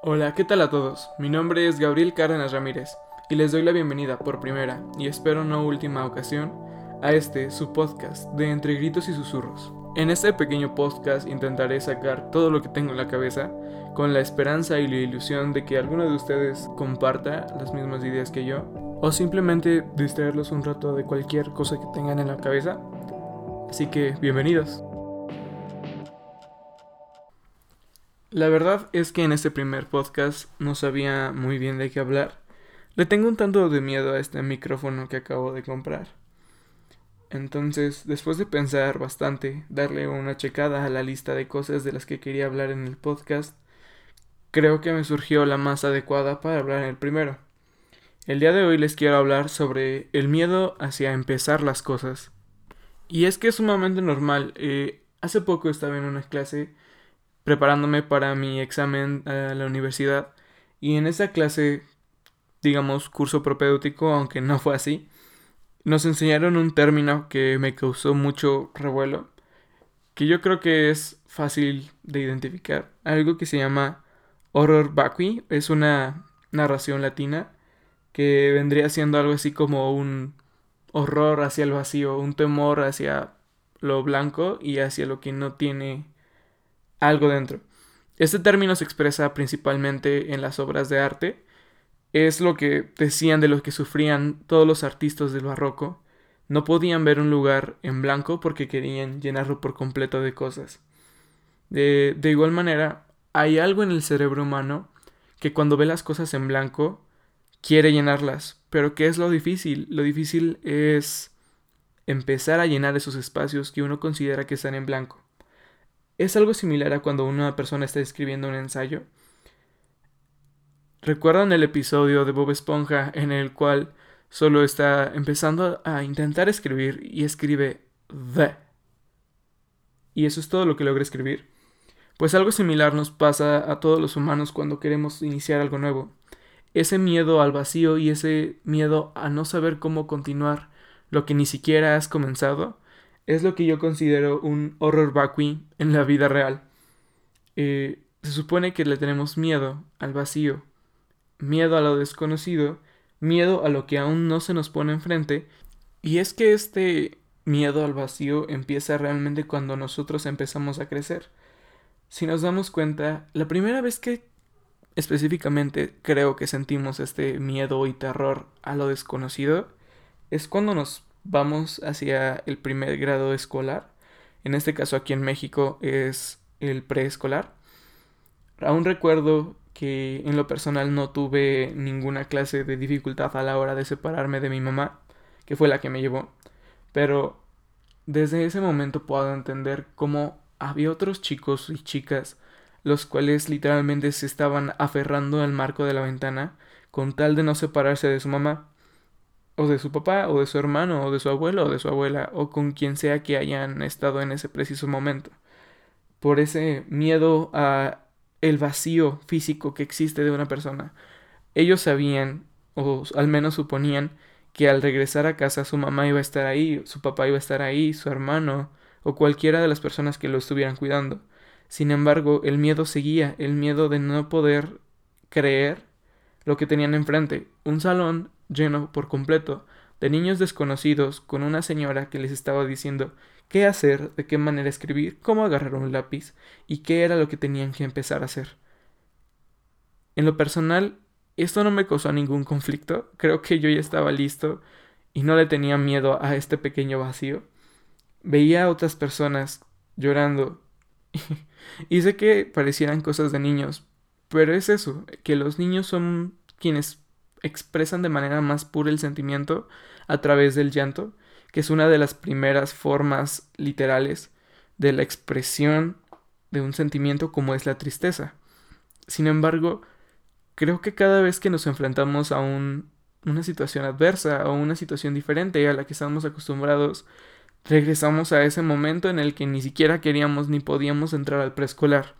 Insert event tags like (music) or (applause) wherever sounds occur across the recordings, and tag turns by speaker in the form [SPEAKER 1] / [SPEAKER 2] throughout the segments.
[SPEAKER 1] Hola, ¿qué tal a todos? Mi nombre es Gabriel Cárdenas Ramírez y les doy la bienvenida por primera y espero no última ocasión a este su podcast de Entre Gritos y Susurros. En este pequeño podcast intentaré sacar todo lo que tengo en la cabeza con la esperanza y la ilusión de que alguno de ustedes comparta las mismas ideas que yo o simplemente distraerlos un rato de cualquier cosa que tengan en la cabeza. Así que bienvenidos. La verdad es que en este primer podcast no sabía muy bien de qué hablar. Le tengo un tanto de miedo a este micrófono que acabo de comprar. Entonces, después de pensar bastante, darle una checada a la lista de cosas de las que quería hablar en el podcast, creo que me surgió la más adecuada para hablar en el primero. El día de hoy les quiero hablar sobre el miedo hacia empezar las cosas. Y es que es sumamente normal. Eh, hace poco estaba en una clase preparándome para mi examen a la universidad. Y en esa clase, digamos, curso propedéutico, aunque no fue así, nos enseñaron un término que me causó mucho revuelo, que yo creo que es fácil de identificar, algo que se llama horror vacui, es una narración latina que vendría siendo algo así como un horror hacia el vacío, un temor hacia lo blanco y hacia lo que no tiene algo dentro. Este término se expresa principalmente en las obras de arte. Es lo que decían de lo que sufrían todos los artistas del barroco. No podían ver un lugar en blanco porque querían llenarlo por completo de cosas. De, de igual manera, hay algo en el cerebro humano que cuando ve las cosas en blanco quiere llenarlas. Pero ¿qué es lo difícil? Lo difícil es empezar a llenar esos espacios que uno considera que están en blanco. Es algo similar a cuando una persona está escribiendo un ensayo. ¿Recuerdan el episodio de Bob Esponja en el cual solo está empezando a intentar escribir y escribe the? Y eso es todo lo que logra escribir. Pues algo similar nos pasa a todos los humanos cuando queremos iniciar algo nuevo. Ese miedo al vacío y ese miedo a no saber cómo continuar lo que ni siquiera has comenzado es lo que yo considero un horror vacui en la vida real. Eh, se supone que le tenemos miedo al vacío, miedo a lo desconocido, miedo a lo que aún no se nos pone enfrente, y es que este miedo al vacío empieza realmente cuando nosotros empezamos a crecer. Si nos damos cuenta, la primera vez que específicamente creo que sentimos este miedo y terror a lo desconocido es cuando nos vamos hacia el primer grado escolar. En este caso aquí en México es el preescolar. Aún recuerdo que en lo personal no tuve ninguna clase de dificultad a la hora de separarme de mi mamá, que fue la que me llevó. Pero desde ese momento puedo entender cómo había otros chicos y chicas los cuales literalmente se estaban aferrando al marco de la ventana con tal de no separarse de su mamá o de su papá, o de su hermano, o de su abuelo, o de su abuela, o con quien sea que hayan estado en ese preciso momento. Por ese miedo a el vacío físico que existe de una persona. Ellos sabían, o al menos suponían, que al regresar a casa su mamá iba a estar ahí, su papá iba a estar ahí, su hermano, o cualquiera de las personas que lo estuvieran cuidando. Sin embargo, el miedo seguía, el miedo de no poder creer lo que tenían enfrente, un salón lleno por completo de niños desconocidos con una señora que les estaba diciendo qué hacer, de qué manera escribir, cómo agarrar un lápiz y qué era lo que tenían que empezar a hacer. En lo personal, esto no me causó ningún conflicto, creo que yo ya estaba listo y no le tenía miedo a este pequeño vacío. Veía a otras personas llorando (laughs) y sé que parecieran cosas de niños, pero es eso, que los niños son quienes expresan de manera más pura el sentimiento a través del llanto, que es una de las primeras formas literales de la expresión de un sentimiento como es la tristeza. Sin embargo, creo que cada vez que nos enfrentamos a un, una situación adversa o una situación diferente a la que estamos acostumbrados, regresamos a ese momento en el que ni siquiera queríamos ni podíamos entrar al preescolar.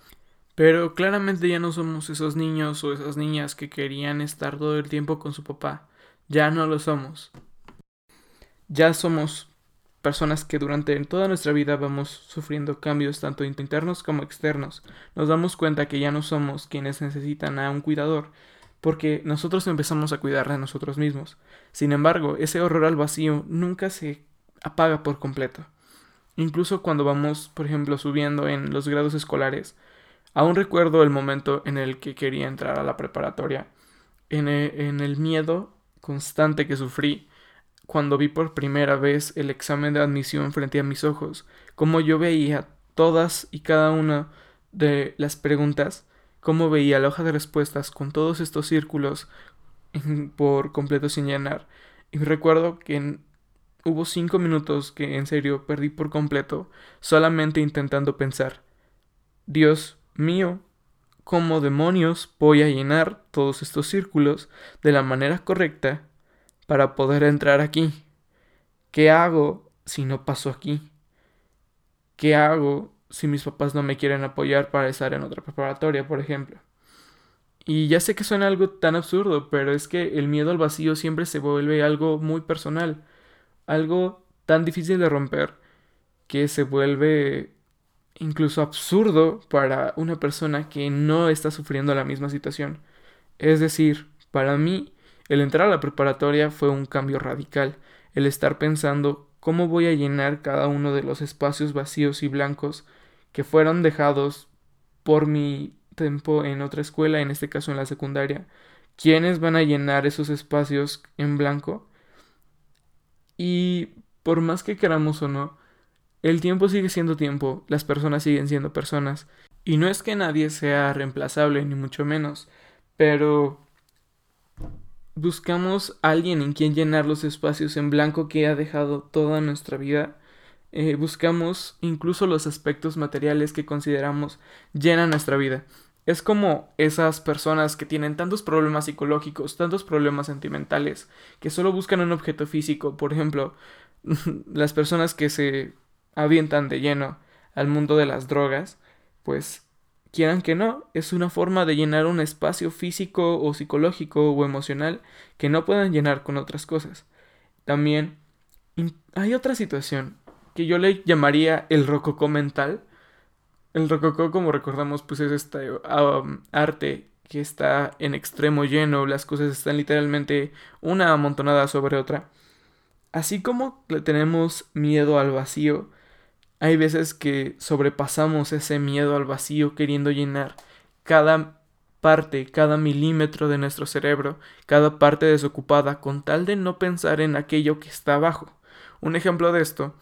[SPEAKER 1] Pero claramente ya no somos esos niños o esas niñas que querían estar todo el tiempo con su papá. Ya no lo somos. Ya somos personas que durante toda nuestra vida vamos sufriendo cambios tanto internos como externos, nos damos cuenta que ya no somos quienes necesitan a un cuidador, porque nosotros empezamos a cuidar de nosotros mismos. Sin embargo, ese horror al vacío nunca se apaga por completo. Incluso cuando vamos, por ejemplo, subiendo en los grados escolares, aún recuerdo el momento en el que quería entrar a la preparatoria, en el, en el miedo constante que sufrí cuando vi por primera vez el examen de admisión frente a mis ojos, como yo veía todas y cada una de las preguntas, cómo veía la hoja de respuestas con todos estos círculos por completo sin llenar. Y recuerdo que hubo cinco minutos que en serio perdí por completo, solamente intentando pensar, Dios mío, ¿cómo demonios voy a llenar todos estos círculos de la manera correcta para poder entrar aquí? ¿Qué hago si no paso aquí? ¿Qué hago si mis papás no me quieren apoyar para estar en otra preparatoria, por ejemplo? Y ya sé que suena algo tan absurdo, pero es que el miedo al vacío siempre se vuelve algo muy personal, algo tan difícil de romper que se vuelve incluso absurdo para una persona que no está sufriendo la misma situación. Es decir, para mí el entrar a la preparatoria fue un cambio radical, el estar pensando cómo voy a llenar cada uno de los espacios vacíos y blancos que fueron dejados por mi tiempo en otra escuela, en este caso en la secundaria. ¿Quiénes van a llenar esos espacios en blanco? Y por más que queramos o no, el tiempo sigue siendo tiempo, las personas siguen siendo personas. Y no es que nadie sea reemplazable, ni mucho menos, pero buscamos alguien en quien llenar los espacios en blanco que ha dejado toda nuestra vida. Eh, buscamos incluso los aspectos materiales que consideramos llenan nuestra vida. Es como esas personas que tienen tantos problemas psicológicos, tantos problemas sentimentales, que solo buscan un objeto físico. Por ejemplo, (laughs) las personas que se avientan de lleno al mundo de las drogas, pues quieran que no, es una forma de llenar un espacio físico o psicológico o emocional que no puedan llenar con otras cosas. También hay otra situación que yo le llamaría el rococó mental. El rococó, como recordamos, pues es este um, arte que está en extremo lleno, las cosas están literalmente una amontonada sobre otra. Así como le tenemos miedo al vacío, hay veces que sobrepasamos ese miedo al vacío queriendo llenar cada parte, cada milímetro de nuestro cerebro, cada parte desocupada, con tal de no pensar en aquello que está abajo. Un ejemplo de esto,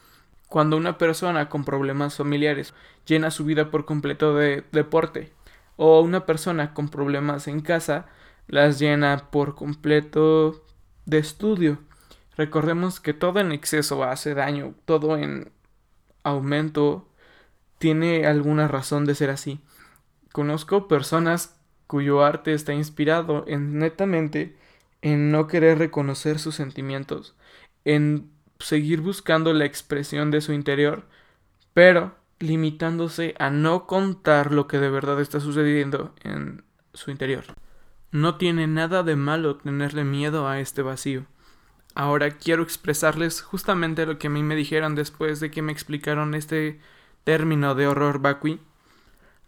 [SPEAKER 1] cuando una persona con problemas familiares llena su vida por completo de deporte, o una persona con problemas en casa las llena por completo de estudio. Recordemos que todo en exceso hace daño, todo en aumento tiene alguna razón de ser así. Conozco personas cuyo arte está inspirado en netamente en no querer reconocer sus sentimientos, en seguir buscando la expresión de su interior, pero limitándose a no contar lo que de verdad está sucediendo en su interior. No tiene nada de malo tenerle miedo a este vacío. Ahora quiero expresarles justamente lo que a mí me dijeron después de que me explicaron este término de horror vacui.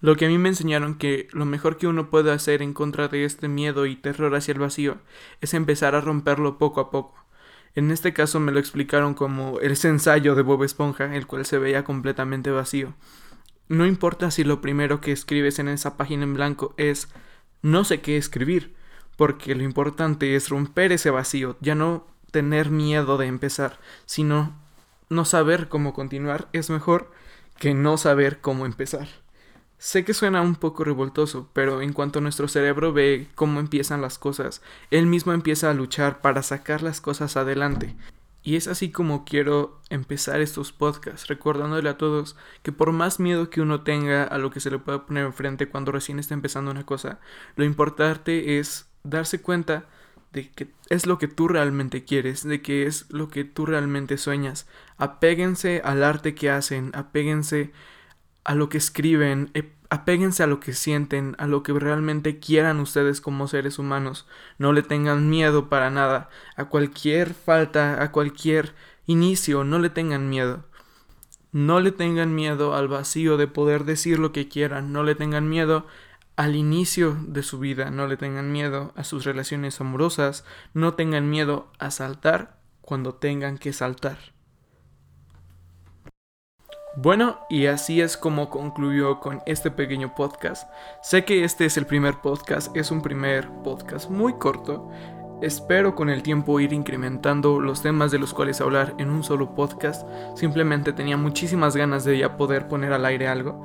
[SPEAKER 1] Lo que a mí me enseñaron que lo mejor que uno puede hacer en contra de este miedo y terror hacia el vacío es empezar a romperlo poco a poco. En este caso me lo explicaron como el ensayo de Bob Esponja, el cual se veía completamente vacío. No importa si lo primero que escribes en esa página en blanco es no sé qué escribir, porque lo importante es romper ese vacío, ya no tener miedo de empezar, sino no saber cómo continuar es mejor que no saber cómo empezar. Sé que suena un poco revoltoso, pero en cuanto nuestro cerebro ve cómo empiezan las cosas, él mismo empieza a luchar para sacar las cosas adelante. Y es así como quiero empezar estos podcasts, recordándole a todos que por más miedo que uno tenga a lo que se le pueda poner enfrente cuando recién está empezando una cosa, lo importante es darse cuenta de que es lo que tú realmente quieres, de que es lo que tú realmente sueñas. Apéguense al arte que hacen, apéguense a lo que escriben, eh, apéguense a lo que sienten, a lo que realmente quieran ustedes como seres humanos. No le tengan miedo para nada, a cualquier falta, a cualquier inicio, no le tengan miedo. No le tengan miedo al vacío de poder decir lo que quieran, no le tengan miedo al inicio de su vida, no le tengan miedo a sus relaciones amorosas, no tengan miedo a saltar cuando tengan que saltar. Bueno, y así es como concluyó con este pequeño podcast. Sé que este es el primer podcast, es un primer podcast muy corto. Espero con el tiempo ir incrementando los temas de los cuales hablar en un solo podcast. Simplemente tenía muchísimas ganas de ya poder poner al aire algo.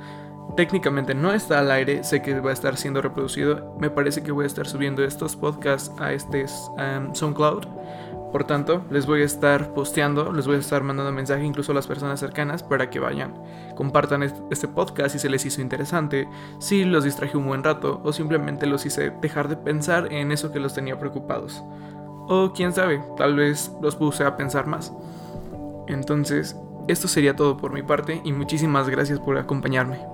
[SPEAKER 1] Técnicamente no está al aire, sé que va a estar siendo reproducido. Me parece que voy a estar subiendo estos podcasts a este um, SoundCloud. Por tanto, les voy a estar posteando, les voy a estar mandando mensaje incluso a las personas cercanas para que vayan, compartan este podcast si se les hizo interesante, si los distraje un buen rato o simplemente los hice dejar de pensar en eso que los tenía preocupados. O quién sabe, tal vez los puse a pensar más. Entonces, esto sería todo por mi parte y muchísimas gracias por acompañarme.